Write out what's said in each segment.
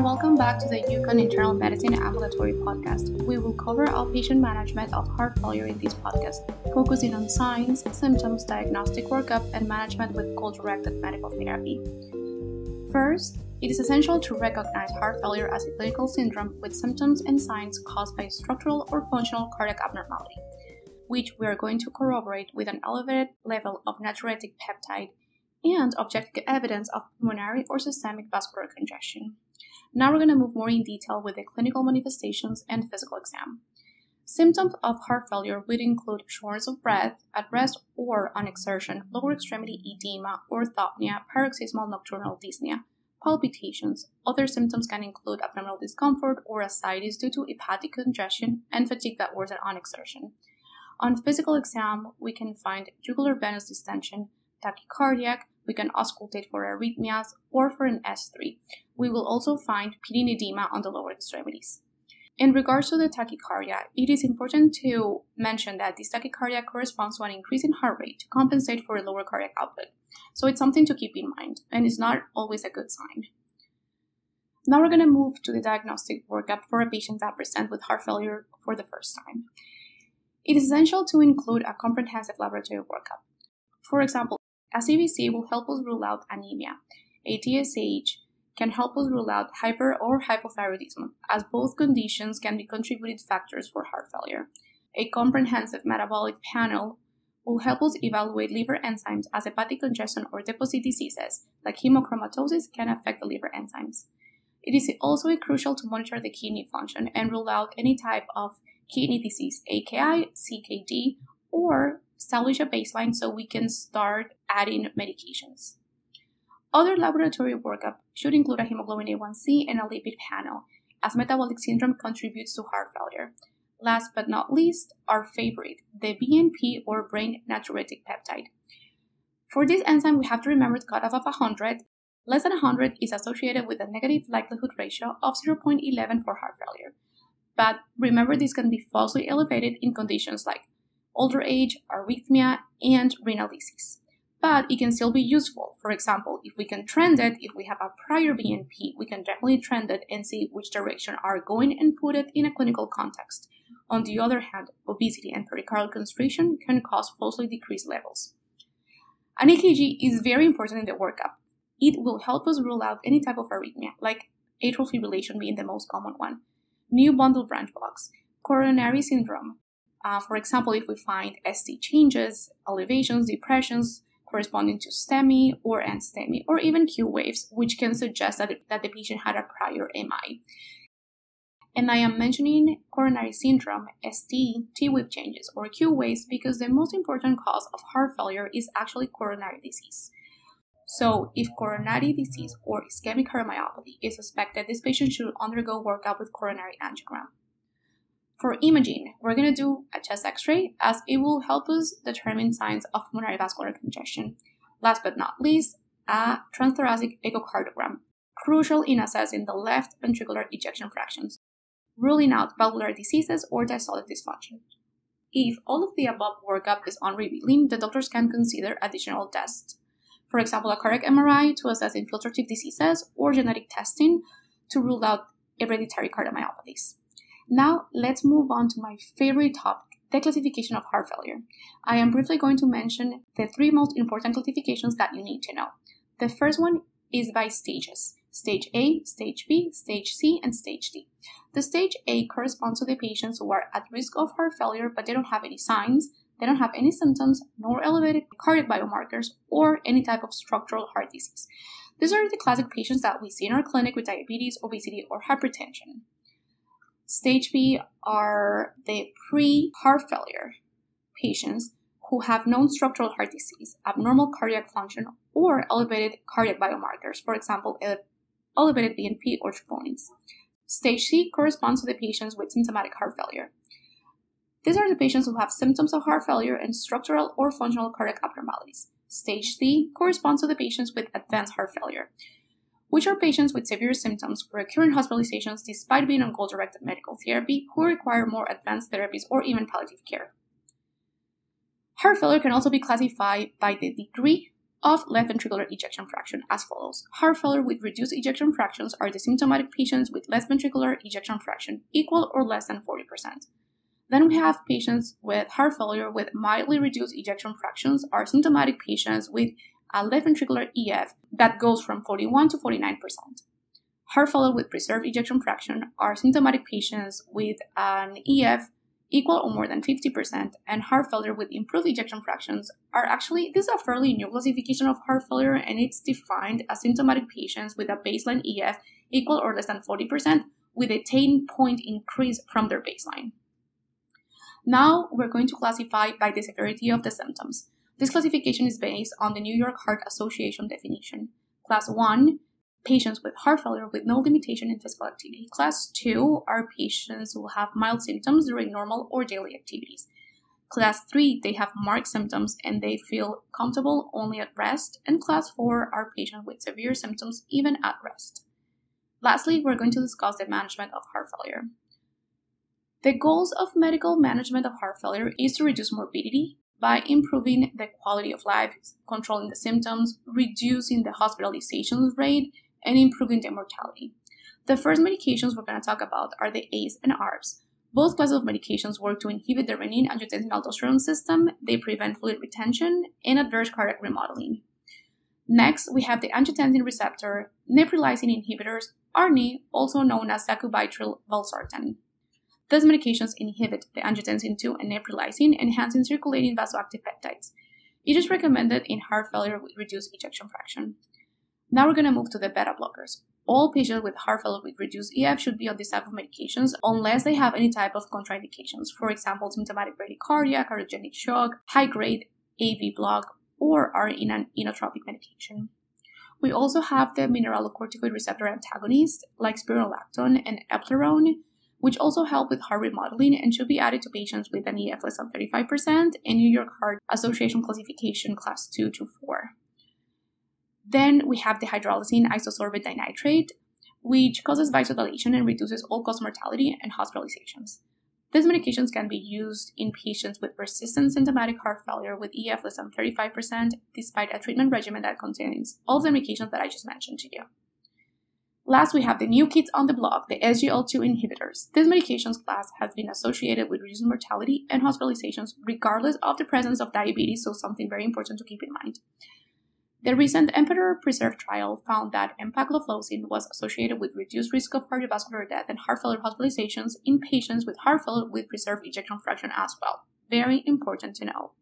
Everyone, welcome back to the UConn Internal Medicine Ambulatory Podcast. We will cover outpatient management of heart failure in this podcast, focusing on signs, symptoms, diagnostic workup, and management with goal directed medical therapy. First, it is essential to recognize heart failure as a clinical syndrome with symptoms and signs caused by structural or functional cardiac abnormality, which we are going to corroborate with an elevated level of natriuretic peptide and objective evidence of pulmonary or systemic vascular congestion. Now we're going to move more in detail with the clinical manifestations and physical exam. Symptoms of heart failure would include shortness of breath at rest or on exertion, lower extremity edema, orthopnea, paroxysmal nocturnal dyspnea, palpitations. Other symptoms can include abdominal discomfort or ascites due to hepatic congestion and fatigue that worsen on exertion. On physical exam, we can find jugular venous distension, tachycardiac, we can auscultate for arrhythmias or for an S3. We will also find pitting edema on the lower extremities. In regards to the tachycardia, it is important to mention that this tachycardia corresponds to an increase in heart rate to compensate for a lower cardiac output. So it's something to keep in mind, and it's not always a good sign. Now we're going to move to the diagnostic workup for a patient that presents with heart failure for the first time. It is essential to include a comprehensive laboratory workup. For example, a CBC will help us rule out anemia. A TSH can help us rule out hyper or hypothyroidism, as both conditions can be contributed factors for heart failure. A comprehensive metabolic panel will help us evaluate liver enzymes as hepatic congestion or deposit diseases like hemochromatosis can affect the liver enzymes. It is also crucial to monitor the kidney function and rule out any type of kidney disease, AKI, CKD, or establish a baseline so we can start adding medications. Other laboratory workup should include a hemoglobin A1C and a lipid panel, as metabolic syndrome contributes to heart failure. Last but not least, our favorite, the BNP or brain natriuretic peptide. For this enzyme, we have to remember the cutoff of 100. Less than 100 is associated with a negative likelihood ratio of 0.11 for heart failure. But remember, this can be falsely elevated in conditions like older age, arrhythmia, and renal disease. But it can still be useful. For example, if we can trend it, if we have a prior BNP, we can definitely trend it and see which direction are going and put it in a clinical context. On the other hand, obesity and pericardial constriction can cause falsely decreased levels. An EKG is very important in the workup. It will help us rule out any type of arrhythmia, like atrial fibrillation being the most common one, new bundle branch blocks, coronary syndrome, uh, for example, if we find ST changes, elevations, depressions corresponding to STEMI or NSTEMI, or even Q waves, which can suggest that, that the patient had a prior MI. And I am mentioning coronary syndrome, ST, T wave changes, or Q waves because the most important cause of heart failure is actually coronary disease. So, if coronary disease or ischemic cardiomyopathy is suspected, this patient should undergo workup with coronary angiogram. For imaging, we're going to do a chest x-ray as it will help us determine signs of pulmonary vascular congestion. Last but not least, a transthoracic echocardiogram, crucial in assessing the left ventricular ejection fractions, ruling out valvular diseases or diastolic dysfunction. If all of the above workup is unrevealing, the doctors can consider additional tests. For example, a cardiac MRI to assess infiltrative diseases or genetic testing to rule out hereditary cardiomyopathies. Now, let's move on to my favorite topic, the classification of heart failure. I am briefly going to mention the three most important classifications that you need to know. The first one is by stages stage A, stage B, stage C, and stage D. The stage A corresponds to the patients who are at risk of heart failure but they don't have any signs, they don't have any symptoms, nor elevated cardiac biomarkers, or any type of structural heart disease. These are the classic patients that we see in our clinic with diabetes, obesity, or hypertension. Stage B are the pre heart failure patients who have known structural heart disease, abnormal cardiac function, or elevated cardiac biomarkers, for example, elevated BNP or troponins. Stage C corresponds to the patients with symptomatic heart failure. These are the patients who have symptoms of heart failure and structural or functional cardiac abnormalities. Stage D corresponds to the patients with advanced heart failure which are patients with severe symptoms, recurrent hospitalizations despite being on goal directed medical therapy, who require more advanced therapies or even palliative care. Heart failure can also be classified by the degree of left ventricular ejection fraction as follows. Heart failure with reduced ejection fractions are the symptomatic patients with left ventricular ejection fraction equal or less than 40%. Then we have patients with heart failure with mildly reduced ejection fractions are symptomatic patients with a left ventricular EF that goes from 41 to 49%. Heart failure with preserved ejection fraction are symptomatic patients with an EF equal or more than 50%, and heart failure with improved ejection fractions are actually, this is a fairly new classification of heart failure, and it's defined as symptomatic patients with a baseline EF equal or less than 40%, with a 10 point increase from their baseline. Now we're going to classify by the severity of the symptoms. This classification is based on the New York Heart Association definition. Class 1 patients with heart failure with no limitation in physical activity. Class 2 are patients who have mild symptoms during normal or daily activities. Class 3, they have marked symptoms and they feel comfortable only at rest. And class 4 are patients with severe symptoms even at rest. Lastly, we're going to discuss the management of heart failure. The goals of medical management of heart failure is to reduce morbidity by improving the quality of life, controlling the symptoms, reducing the hospitalization rate, and improving the mortality. The first medications we're going to talk about are the ACE and ARBs. Both classes of medications work to inhibit the renin angiotensin aldosterone system, they prevent fluid retention, and adverse cardiac remodeling. Next, we have the angiotensin receptor neprilysin inhibitors, ARNI, also known as sacubitril valsartan. These medications inhibit the angiotensin 2 and neprilysin, enhancing circulating vasoactive peptides. It is recommended in heart failure with reduced ejection fraction. Now we're going to move to the beta blockers. All patients with heart failure with reduced EF should be on this type of medications unless they have any type of contraindications. For example, symptomatic bradycardia, cardiogenic shock, high grade AV block, or are in an inotropic medication. We also have the mineralocorticoid receptor antagonists like spironolactone and eplerenone, which also help with heart remodeling and should be added to patients with an EF less than 35% and New York Heart Association classification class 2 to 4. Then we have the hydralazine isosorbide dinitrate, which causes vasodilation and reduces all cause mortality and hospitalizations. These medications can be used in patients with persistent symptomatic heart failure with EF less than 35%, despite a treatment regimen that contains all the medications that I just mentioned to you. Last, we have the new kids on the block, the SGLT2 inhibitors. This medications class has been associated with reduced mortality and hospitalizations regardless of the presence of diabetes, so something very important to keep in mind. The recent Emperor Preserve trial found that empagliflozin was associated with reduced risk of cardiovascular death and heart failure hospitalizations in patients with heart failure with preserved ejection fraction as well. Very important to know.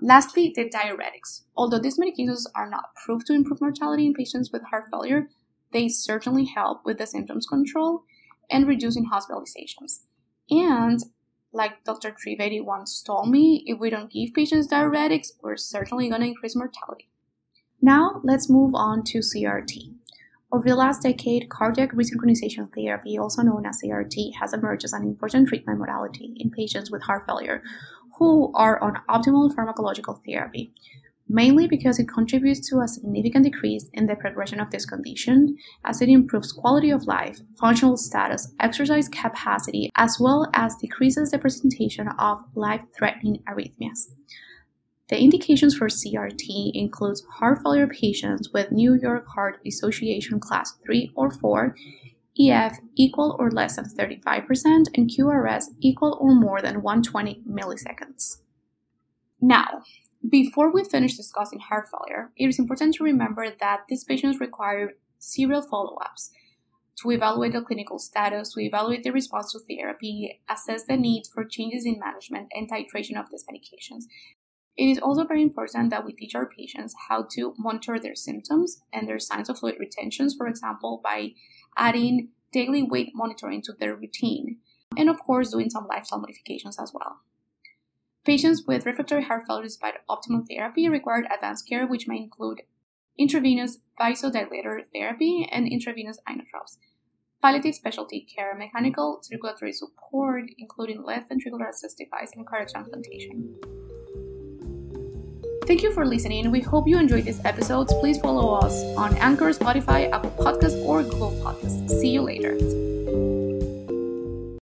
Lastly, the diuretics. Although these medications are not proved to improve mortality in patients with heart failure, they certainly help with the symptoms control and reducing hospitalizations. And like Dr. Trivedi once told me, if we don't give patients diuretics, we're certainly going to increase mortality. Now, let's move on to CRT. Over the last decade, cardiac resynchronization therapy, also known as CRT, has emerged as an important treatment modality in patients with heart failure who are on optimal pharmacological therapy, mainly because it contributes to a significant decrease in the progression of this condition, as it improves quality of life, functional status, exercise capacity, as well as decreases the presentation of life threatening arrhythmias. The indications for CRT includes heart failure patients with New York Heart Association class 3 or 4, EF equal or less than 35%, and QRS equal or more than 120 milliseconds. Now, before we finish discussing heart failure, it is important to remember that these patients require serial follow ups to evaluate the clinical status, to evaluate the response to therapy, assess the need for changes in management and titration of these medications, it is also very important that we teach our patients how to monitor their symptoms and their signs of fluid retentions, for example, by adding daily weight monitoring to their routine, and of course, doing some lifestyle modifications as well. Patients with refractory heart failure despite optimal therapy require advanced care, which may include intravenous vasodilator therapy and intravenous inotropes, palliative specialty care, mechanical circulatory support, including left ventricular assist device, and cardiac transplantation. Thank you for listening. We hope you enjoyed these episodes. Please follow us on Anchor, Spotify, Apple Podcasts, or Google Podcasts. See you later.